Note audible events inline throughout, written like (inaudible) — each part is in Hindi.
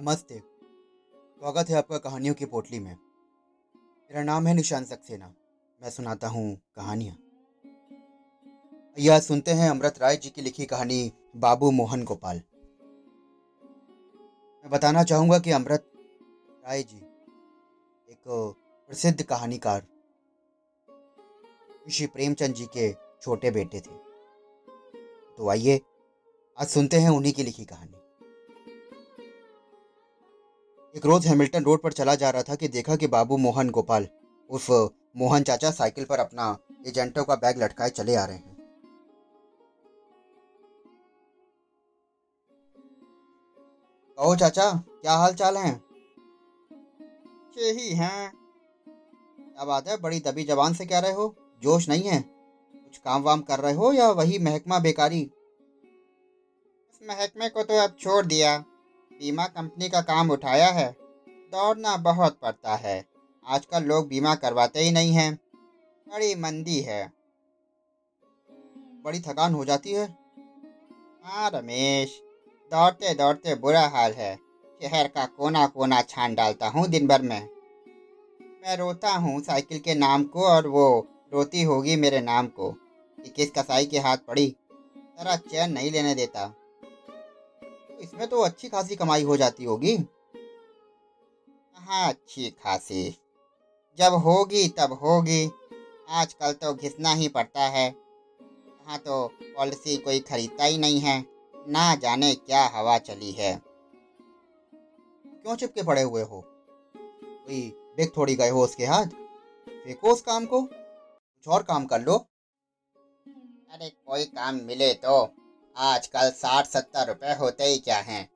नमस्ते। स्वागत है आपका कहानियों की पोटली में। मेरा नाम है निशान सक्सेना। मैं सुनाता हूँ कहानियाँ। यह सुनते हैं अमृत राय जी की लिखी कहानी बाबू मोहन गोपाल। मैं बताना चाहूँगा कि अमृत राय जी एक प्रसिद्ध कहानीकार ऋषि प्रेमचंद जी के छोटे बेटे थे। तो आइए आज सुनते हैं उन्हीं की लिखी कहानी। एक रोज हैमिल्टन रोड पर चला जा रहा था कि देखा कि बाबू मोहन गोपाल उर्फ़ मोहन चाचा साइकिल पर अपना एजेंटों का बैग लटकाए चले आ रहे हैं। कहो चाचा क्या हाल चाल है? ही हैं। क्या बात है? बड़ी दबी जबान से कह रहे हो? जोश नहीं है? कुछ काम वाम कर रहे हो या वही महकमा बेकारी? इस महकमे को तो अब छोड़ दिया। बीमा कंपनी का काम उठाया है। दौड़ना बहुत पड़ता है। आजकल लोग बीमा करवाते ही नहीं हैं। बड़ी मंदी है। बड़ी थकान हो जाती है। हाँ रमेश दौड़ते दौड़ते बुरा हाल है। शहर का कोना कोना छान डालता हूँ दिन भर में। मैं रोता हूँ साइकिल के नाम को और वो रोती होगी मेरे नाम को। कि किस कसाई के हाथ पड़ी। जरा चैन नहीं लेने देता। इसमें तो अच्छी खासी कमाई हो जाती होगी। हाँ अच्छी खासी? जब होगी, तब होगी। आजकल तो घिसना ही पड़ता है। कहाँ तो पॉलिसी कोई खरीदता ही नहीं है। ना जाने क्या हवा चली है। क्यों चिपके पड़े हुए हो? कोई बेग थोड़ी गए हो उसके हाथ? फेंको उस काम को। कुछ और काम कर लो। अरे कोई काम मिले तो। आजकल साठ सत्तर रुपए होते ही क्या हैं?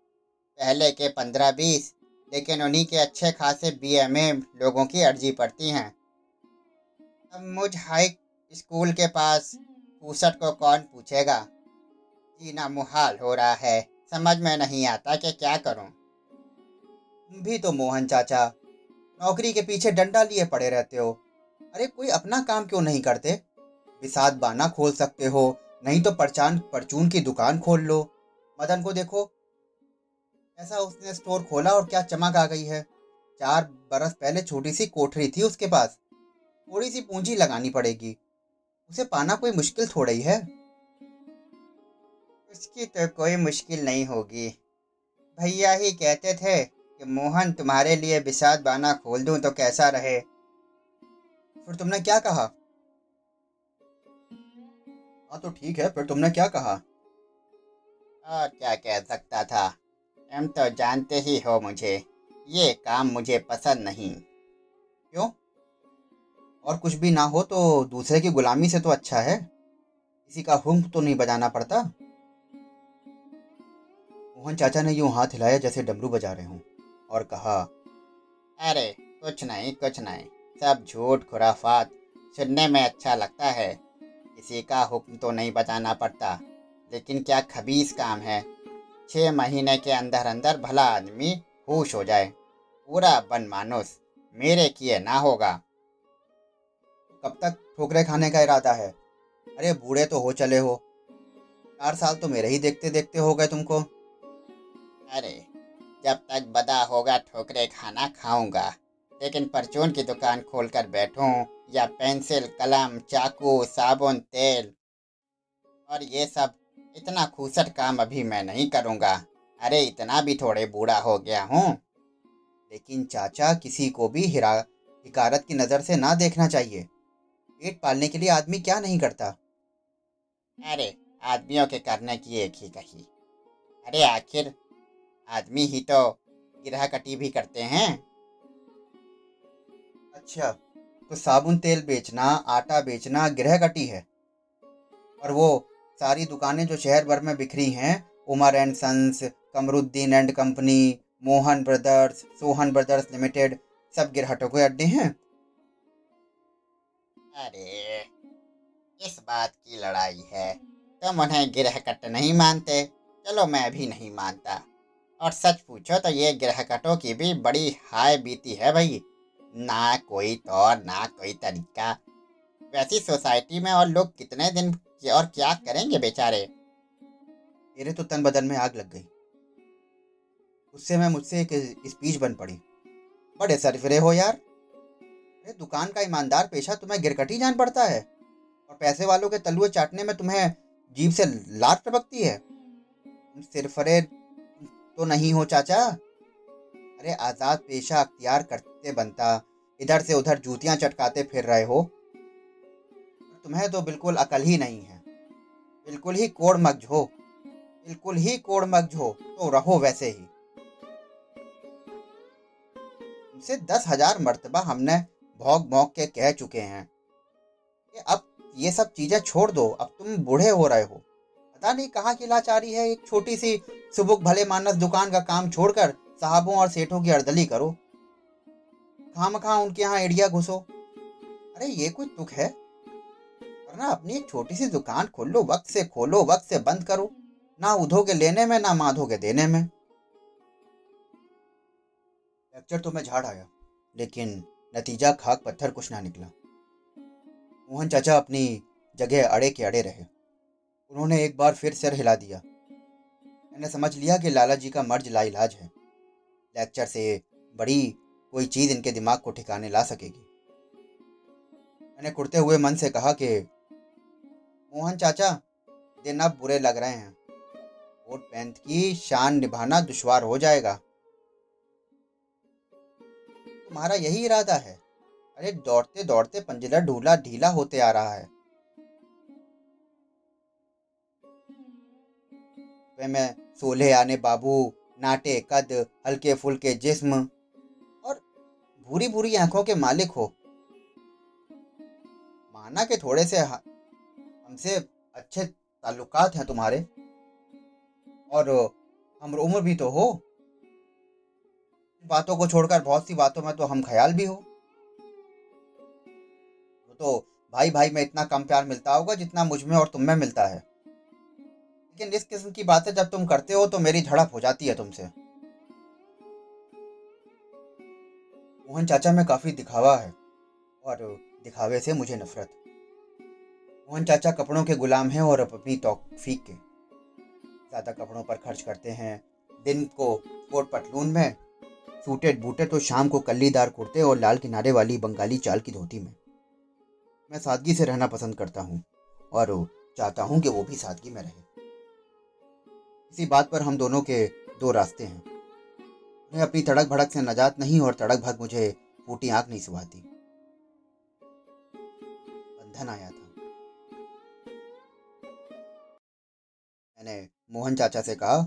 पहले के पंद्रह बीस लेकिन उन्हीं के अच्छे खासे बी एम लोगों की अर्जी पड़ती हैं। अब मुझ हाई स्कूल के पास पूसठ को कौन पूछेगा? जीना मुहाल हो रहा है। समझ में नहीं आता कि क्या करूँ। तुम भी तो मोहन चाचा, नौकरी के पीछे डंडा लिए पड़े रहते हो। अरे कोई अपना काम क्यों नहीं करते? विसाद बाना खोल सकते हो नहीं तो परचान, परचून की दुकान खोल लो। मदन को देखो, ऐसा उसने स्टोर खोला और क्या चमक आ गई है। चार बरस पहले छोटी सी कोठरी थी उसके पास। थोड़ी सी पूंजी लगानी पड़ेगी। उसे पाना कोई मुश्किल थोड़ी है। उसकी तो कोई मुश्किल नहीं होगी। भैया ही कहते थे कि मोहन तुम्हारे लिए विषाद बाना खोल दूँ तो कैसा रहे। फिर तुमने क्या कहा? हाँ तो ठीक है फिर तुमने क्या कहा? और क्या कह सकता था? तुम तो जानते ही हो मुझे ये काम मुझे पसंद नहीं। क्यों? और कुछ भी ना हो तो दूसरे की गुलामी से तो अच्छा है। किसी का हुक्म तो नहीं बजाना पड़ता। मोहन चाचा ने यूँ हाथ हिलाया जैसे डमरू बजा रहे हों और कहा अरे कुछ नहीं कुछ नहीं। सब झूठ खुराफात सुनने में अच्छा लगता है। किसी का हुक्म तो नहीं बजाना पड़ता। लेकिन क्या खबीस काम है? छः महीने के अंदर अंदर भला आदमी होश हो जाए। पूरा बन मानुस मेरे किए ना होगा। कब तक ठोकरे खाने का इरादा है? अरे, बूढ़े तो हो चले हो। चार साल तो मेरे ही देखते देखते हो गए तुमको। अरे, जब तक बदा होगा ठोकरे खाना खाऊँगा। लेकिन परचून की दुकान खोलकर बैठूं, या पेंसिल, कलम, चाकू, साबुन, तेल। और ये सब, इतना खूसट काम अभी मैं नहीं करूँगा। अरे, इतना भी थोड़े बूढ़ा हो गया हूँ। लेकिन चाचा, किसी को भी हिरा, हिकारत की नज़र से ना देखना चाहिए। पेट पालने के लिए आदमी क्या नहीं करता? अरे, आदमियों के करने की एक ही कही। अरे, आखिर, आदमी ही तो गिरह कटी भी करते हैं। अच्छा तो साबुन तेल बेचना, आटा बेचना गृह कटी है। और वो सारी दुकानें जो शहर भर में बिखरी हैं Umar and sons Qamruddin and company, Mohan brothers, Sohan brothers limited, सब गिरहटों के अड्डे हैं। अरे, इस बात की लड़ाई है, तुम तो उन्हें गिरह कट नहीं मानते। चलो मैं भी नहीं मानता। और सच पूछो तो ये गिरह कटों की भी बड़ी हाय बीती है भाई। ना कोई तौर ना कोई तरीका। वैसी सोसाइटी में और लोग कितने दिन और क्या करेंगे बेचारे? मेरे तो तन बदन में आग लग गई। उससे मैं मुझसे एक स्पीच बन पड़ी। बड़े सरफिरे हो यार। अरे, दुकान का ईमानदार पेशा तुम्हें गिरकटी जान पड़ता है। और पैसे वालों के तलुए चाटने में तुम्हें जीभ से लाट टपकती है। तुम सिरफरे तो नहीं हो, चाचा। अरे आज़ाद पेशा अख्तियार करते बनता, इधर से उधर जूतियाँ चटकाते फिर रहे हो। तुम्हें तो बिल्कुल अकल ही नहीं है। बिल्कुल ही कोड़ मग्ज हो। बिल्कुल ही कोड़ मग्ज हो तो रहो वैसे ही। तुमसे दस हज़ार मरतबा हमने भौक भौक के कह चुके हैं। कि अब ये सब चीज़ें छोड़ दो, अब तुम बूढ़े हो रहे हो। पता नहीं कहाँ की लाचारी है एक छोटी सी, सुबुक भले मानस दुकान का काम छोड़कर साहबों और सेठों की अर्दली करो। खाम खा उनके यहाँ एड़िया घुसो। अरे, ये कोई दुख है? वरना अपनी एक छोटी सी दुकान खोल लो वक्त से खोलो, वक्त से बंद करो। ना उधो के लेने में, ना माधो के देने में। लेक्चर तो मैं झाड़ आया, लेकिन नतीजा खाक पत्थर कुछ ना निकला। मोहन चाचा अपनी जगह अड़े के अड़े रहे। उन्होंने एक बार फिर सिर हिला दिया। मैंने समझ लिया कि लाला जी का मर्ज लाइलाज है। लेक्चर से बड़ी कोई चीज़ इनके दिमाग को ठिकाने ला सकेगी। मैंने कुड़ते हुए मन से कहा कि, मोहन चाचा, दिन अब बुरे लग रहे हैं। कोट पैंत की शान निभाना दुश्वार हो जाएगा। तुम्हारा यही इरादा है? अरे दौड़ते दौड़ते पंजिला ढूला ढीला होते आ रहा है। वे मैं सोले आने बाबू नाटे, कद, हल्के फुल्के जिस्म और भूरी भूरी आँखों के मालिक हो। माना के थोड़े से हमसे अच्छे ताल्लुकात हैं तुम्हारे। और हम उम्र भी तो हो। बातों को छोड़कर बहुत सी बातों में तो हम ख्याल भी हो। तो भाई भाई में इतना कम प्यार मिलता होगा जितना मुझमें और तुम में मिलता है। लेकिन इस किस्म की बातें जब तुम करते हो तो मेरी झड़प हो जाती है तुमसे। मोहन चाचा में काफ़ी दिखावा है और दिखावे से मुझे नफरत। मोहन चाचा कपड़ों के गुलाम हैं और अपनी तौफीक के ज़्यादा कपड़ों पर खर्च करते हैं। दिन को कोट पटलून में, सूटेड बूटे तो शाम को कल्लीदार कुर्ते और लाल किनारे वाली बंगाली चाल की धोती में। मैं सादगी से रहना पसंद करता हूँ और चाहता हूँ कि वो भी सादगी में रहे। इसी बात पर हम दोनों के दो रास्ते हैं। उन्हें अपनी तड़क भड़क से नजात नहीं और तड़क भग मुझे फूटी आँख नहीं सुहाती बंधन आया था। मैंने मोहन चाचा से कहा,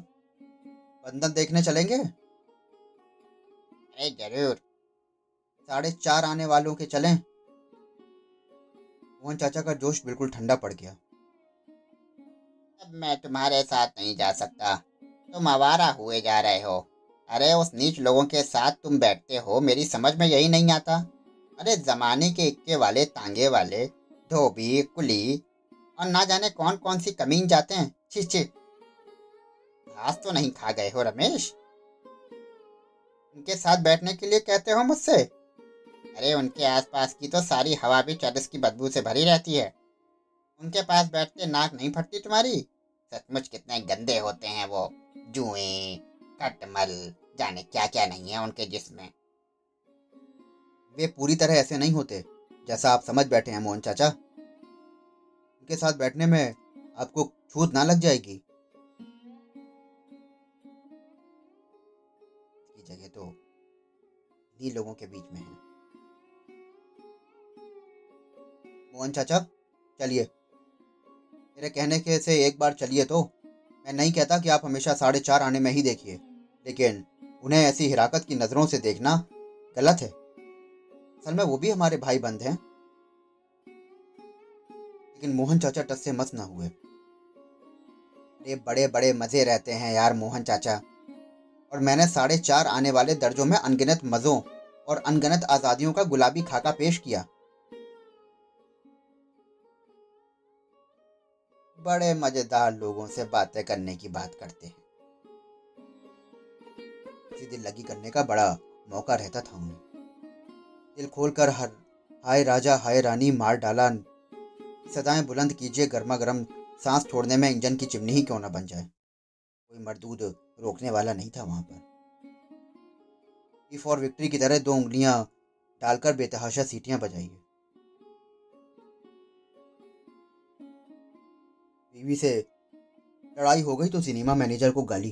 बंधन देखने चलेंगे? अरे, ज़रूर। साढ़े चार आने वालों के चलें। मोहन चाचा का जोश बिल्कुल ठंडा पड़ गया। मैं तुम्हारे साथ नहीं जा सकता। तुम आवारा हुए जा रहे हो। अरे, उस नीच लोगों के साथ तुम बैठते हो, मेरी समझ में यही नहीं आता। अरे, जमाने के इक्के वाले, तांगे वाले, धोबी, कुली, और ना जाने कौन कौन सी कमीन जाते हैं। छी छी। घास तो नहीं खा गए हो, रमेश? उनके साथ बैठने के लिए कहते हो मुझसे? अरे, उनके आसपास की तो सारी हवा भी चरस की बदबू से भरी रहती है। उनके पास बैठते नाक नहीं फटती तुम्हारी? सचमुच कितने गंदे होते हैं वो, जुए, कटमल, जाने क्या क्या नहीं है उनके जिसमें। वे पूरी तरह ऐसे नहीं होते, जैसा आप समझ बैठे हैं, मोहन चाचा। उनके साथ बैठने में आपको छूत ना लग जाएगी। जगह तो इन्हीं लोगों के बीच में है। मोहन चाचा, चलिए। मेरे कहने के से एक बार चलिए तो। मैं नहीं कहता कि आप हमेशा साढ़े चार आने में ही देखिए, लेकिन उन्हें ऐसी हिराकत की नज़रों से देखना गलत है। असल में वो भी हमारे भाई बंद हैं। लेकिन मोहन चाचा टस से मस ना हुए। अरे बड़े बड़े मज़े रहते हैं यार मोहन चाचा। और मैंने साढ़े चार आने वाले दर्जों में अनगिनत मज़ों और अनगिनत आज़ादियों का गुलाबी खाका पेश किया। बड़े मज़ेदार लोगों से बातें करने की बात करते हैं। किसी दिल लगी करने का बड़ा मौका रहता था उन्हें। दिल खोलकर हर, हाय राजा, हाय रानी मार डाला। सदाएँ बुलंद कीजिए गर्मा गर्म सांस छोड़ने में इंजन की चिमनी ही क्यों ना बन जाए? कोई मरदूद रोकने वाला नहीं था वहाँ पर। फॉर विक्ट्री की तरह दो उंगलियाँ डालकर बेतहाशा सीटियाँ बजाइए। बीवी से लड़ाई हो गई तो सिनेमा मैनेजर को गाली।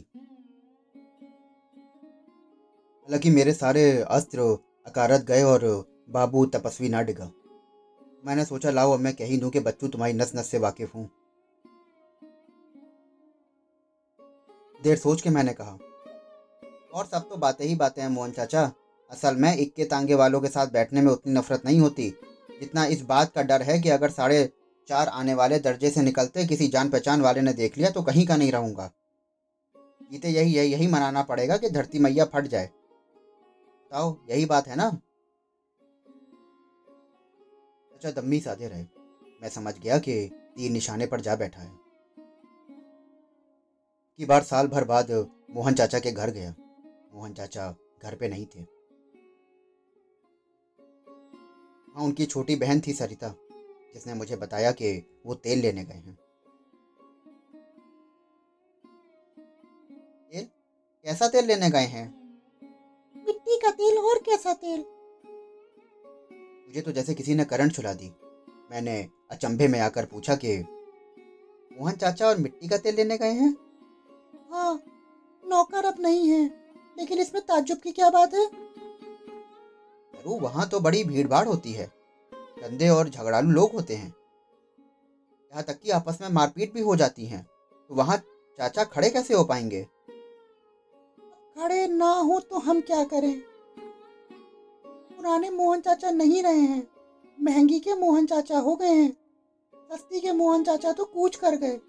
हालाँकि मेरे सारे अस्त्र अकारत गए और बाबू तपस्वी ना डिगा। मैंने सोचा, लाओ, अब मैं कह दूँ कि बच्चू, तुम्हारी नस नस से वाकिफ हूँ। देर सोच के मैंने कहा, और सब तो बातें ही बातें हैं, मोहन चाचा। असल में इक्के तांगे वालों के साथ बैठने में उतनी नफरत नहीं होती, जितना इस बात का डर है कि अगर साढ़े चार आने वाले दर्जे से निकलते, किसी जान पहचान वाले ने देख लिया तो कहीं का नहीं रहूँगा। जीते यही यही यही मनाना पड़ेगा कि धरती मैया फट जाए। बताओ, यही बात है ना? अच्छा दम्मी साधे रहे। मैं समझ गया कि तीर निशाने पर जा बैठा है। की बार साल भर बाद मोहन चाचा के घर गया। मोहन चाचा घर पे नहीं थे। हाँ उनकी छोटी बहन थी सरिता। जिसने मुझे बताया कि वो तेल लेने गए हैं। तेल? कैसा तेल लेने गए हैं? मिट्टी का तेल और कैसा तेल? मुझे तो जैसे किसी ने करंट छुला दी। मैंने अचंभे में आकर पूछा कि मोहन चाचा और मिट्टी का तेल लेने गए हैं? हाँ नौकर अब नहीं है लेकिन इसमें ताज्जुब की क्या बात है? वहाँ तो बड़ी भीड़ भाड़ होती है। गंदे और झगड़ालू लोग होते हैं। यहाँ तक कि आपस में मारपीट भी हो जाती हैं तो वहाँ चाचा खड़े कैसे हो पाएँगे? खड़े ना हो तो हम क्या करें? पुराने मोहन चाचा नहीं रहे हैं। महँगी के मोहन चाचा हो गए हैं। सस्ती के मोहन चाचा तो कूच कर गए।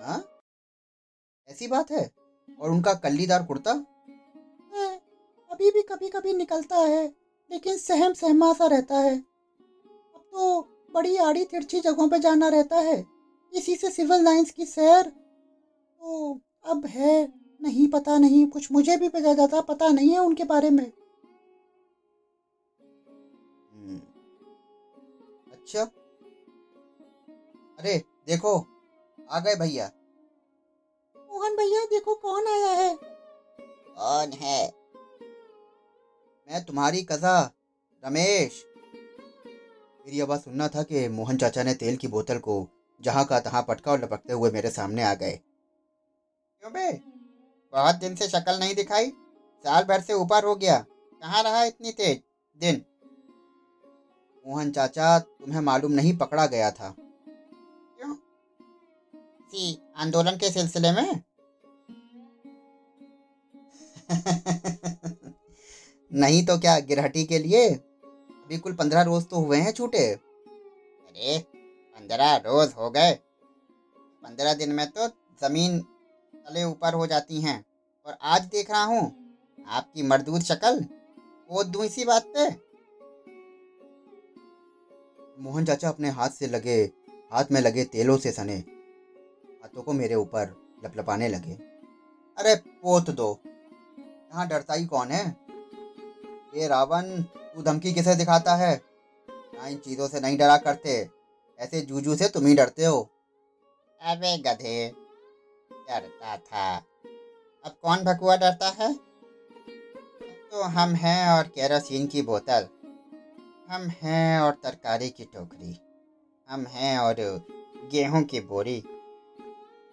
हाँ? ऐसी बात है? और उनका कल्लीदार कुर्ता? अभी भी कभी कभी निकलता है। लेकिन सहम सहमा सा रहता है। अब तो बड़ी आड़ी तिरछी जगहों पे जाना रहता है। इसी से सिविल लाइंस की सैर तो अब है नहीं पता नहीं कुछ मुझे भी पता जाता पता नहीं है उनके बारे में। हम्म, अच्छा। अरे देखो आ गए भैया। मोहन भैया देखो कौन आया है? कौन है? मैं तुम्हारी कजा, रमेश। मेरी आवाज़ सुनना था कि मोहन चाचा ने तेल की बोतल को जहाँ का तहां पटका और लपकते हुए मेरे सामने आ गए। क्यों बे? बहुत दिन से शक्ल नहीं दिखाई। साल भर से ऊपर हो गया। कहाँ रहा इतनी तेज? दिन। मोहन चाचा तुम्हें मालूम नहीं पकड़ा गया था। क्यों? सी आंदोलन के सिलसिले में? (laughs) नहीं तो क्या गिरहटी के लिए अभी कुल पंद्रह रोज तो हुए हैं छूटे? अरे, पंद्रह रोज हो गए। पंद्रह दिन में तो ज़मीन तले ऊपर हो जाती हैं। और आज देख रहा हूँ, आपकी मरदूद शक्ल वो दूँ इसी बात पे। मोहन चाचा अपने हाथ से लगे, हाथ में लगे तेलों से सने। हाथों को मेरे ऊपर लपलपाने लगे। अरे, पोत दो। यहाँ डरता ही कौन है? ये रावण, तू धमकी किसे दिखाता है? यहाँ इन चीज़ों से नहीं डरा करते। ऐसे जूजू से तुम ही डरते हो। अबे गधे, डरता था। अब कौन भकुआ डरता है? तो हम हैं और केरोसिन की बोतल। हम हैं और तरकारी की टोकरी। हम हैं और गेहूँ की बोरी।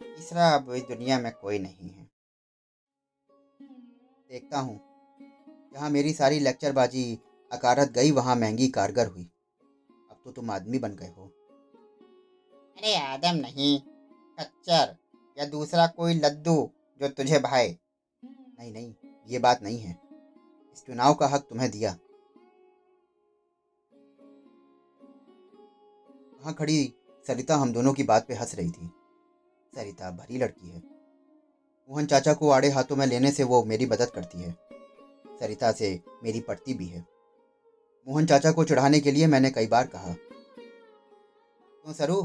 तीसरा अब इस दुनिया में कोई नहीं है। देखता हूँ। जहाँ मेरी सारी लेक्चरबाजी अकारत गई, वहाँ महँगी कारगर हुई। अब तो तुम आदमी बन गए हो। अरे आदम नहीं खच्चर या दूसरा कोई लद्दू जो तुझे भाए। नहीं नहीं, ये बात नहीं है। इस चुनाव का हक तुम्हें दिया। वहाँ खड़ी सरिता हम दोनों की बात पे हंस रही थी। सरिता भरी लड़की है। मोहन चाचा को आड़े हाथों में लेने से वो मेरी मदद करती है। सरिता से मेरी पड़ती भी है। मोहन चाचा को चढ़ाने के लिए मैंने कई बार कहा। क्यों सरू?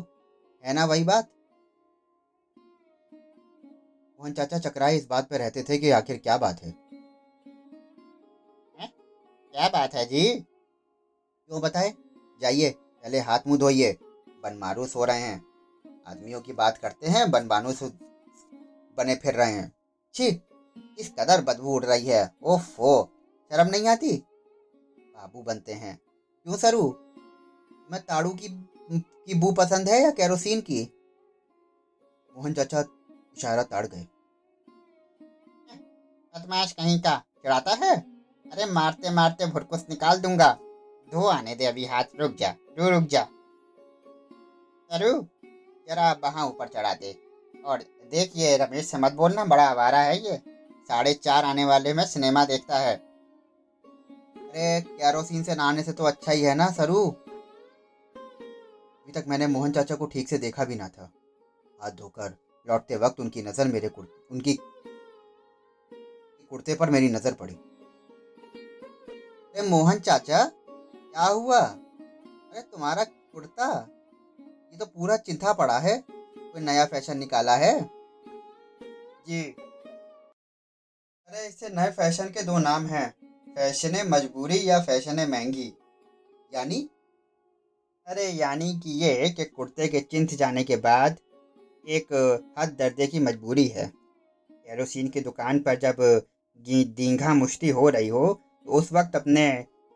है ना वही बात? मोहन चाचा चकराए इस बात पर रहते थे कि आखिर क्या बात है? क्या बात है जी? क्यों बताए? जाइए पहले हाथ मुँह धोइए। बनमारू सो रहे हैं। आदमियों की बात करते हैं बनबानू से बने फिर रहे हैं। छी इस कदर बदबू उड़ रही है। ओफो, शर्म नहीं आती? बाबू बनते हैं। क्यों सरू? मैं ताड़ू की की बू पसंद है या केरोसिन की? मोहन चाचा इशारा ताड़ गए। बदमाश कहीं का, चढ़ाता है? अरे मारते मारते भुरकुस निकाल दूँगा। धो आने दे अभी हाथ, रुक जा, रू रुक जा। सरू, जरा वहाँ ऊपर चढ़ा दे। और देखिए, रमेश से मत बोलना, बड़ा आवारा है ये। साढ़े चार आने वाले में सिनेमा देखता है। अरे कैरोसिन से नहाने से तो अच्छा ही है ना, सरू? अभी तक मैंने मोहन चाचा को ठीक से देखा भी ना था। हाथ धोकर, लौटते वक्त उनकी नज़र मेरे कुर्ते उनकी कुर्ते पर मेरी नज़र पड़ी। अरे, मोहन चाचा, क्या हुआ? अरे, तुम्हारा कुर्ता? ये तो पूरा चिंता पड़ा है। कोई नया फ़ैशन निकाला है? जी। अरे इससे नए फ़ैशन के दो नाम हैं, फ़ैशन मजबूरी या फ़ैशन महँगी। यानी? अरे, यानी कि ये कि कुर्ते के चिंथ जाने के बाद एक हद दर्जे की मजबूरी है। केरोसिन की दुकान पर जब दींघा मुश्ती हो रही हो तो उस वक्त अपने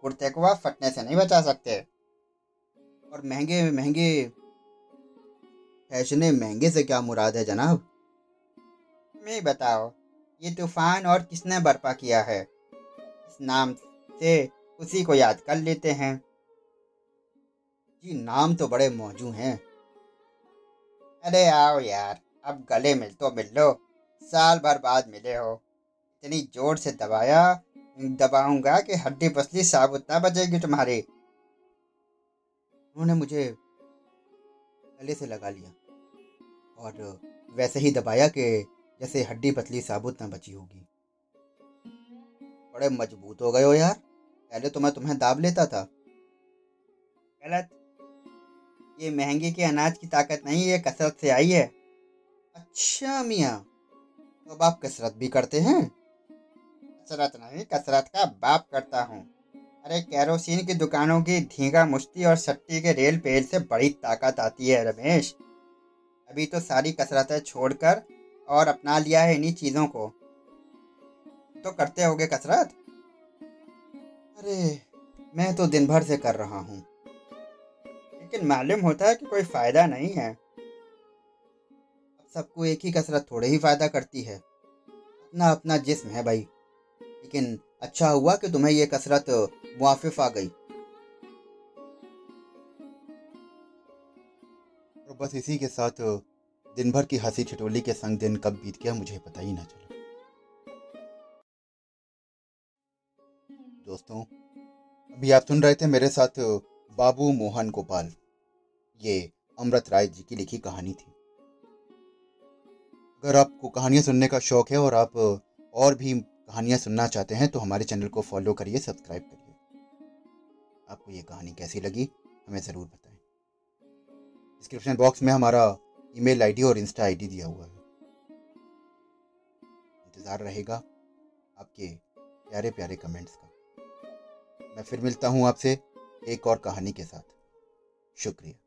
कुर्ते को आप फटने से नहीं बचा सकते। और महँगे महँगे, फैशने महँगे से क्या मुराद है जनाब? मैं बताओ। ये तूफ़ान और किसने बर्पा किया है? इस नाम से उसी को याद कर लेते हैं। जी, नाम तो बड़े मौजू हैं। अरे आओ यार, अब गले मिल तो मिल लो। साल भर बाद मिले हो। इतनी ज़ोर से दबाया, दबाऊँगा कि हड्डी पसली साबुत ना बचेगी तुम्हारी। उन्होंने मुझे गले से लगा लिया। और वैसे ही दबाया कि जैसे हड्डी पतली साबुत ना बची होगी। बड़े मज़बूत हो गए हो यार। पहले तो मैं तुम्हें दाब लेता था। गलत। ये महँगे के अनाज की ताकत नहीं, ये कसरत से आई है। अच्छा मियाँ। तो अब आप कसरत भी करते हैं? कसरत नहीं, कसरत का बाप करता हूँ। अरे, कैरोसिन की दुकानों की धींगा मुश्ती और सट्टी के रेल पेल से बड़ी ताकत आती है, रमेश। अभी तो सारी कसरतें छोड़कर और अपना लिया है इन्हीं चीज़ों को। तो करते होगे कसरत? अरे, मैं तो दिन भर से कर रहा हूँ। लेकिन मालूम होता है कि कोई फ़ायदा नहीं है। सबको एक ही कसरत थोड़े ही फ़ायदा करती है। अपना अपना जिस्म है भाई। लेकिन अच्छा हुआ कि तुम्हें ये कसरत मुआफ़ आ गई। और बस इसी के साथ दिन भर की हँसी ठिठोली के संग दिन कब बीत गया मुझे पता ही ना चला। दोस्तों, अभी आप सुन रहे थे मेरे साथ बाबू मोहन गोपाल। ये अमृत राय जी की लिखी कहानी थी। अगर आपको कहानियाँ सुनने का शौक है और आप और भी कहानियाँ सुनना चाहते हैं तो हमारे चैनल को फॉलो करिए, सब्सक्राइब करिए। आपको ये कहानी कैसी लगी, हमें ज़रूर बताएँ। डिस्क्रिप्शन बॉक्स में हमारा ईमेल आईडी और इंस्टा आईडी दिया हुआ है। इंतज़ार रहेगा आपके प्यारे प्यारे कमेंट्स का। मैं फिर मिलता हूँ आपसे एक और कहानी के साथ। शुक्रिया।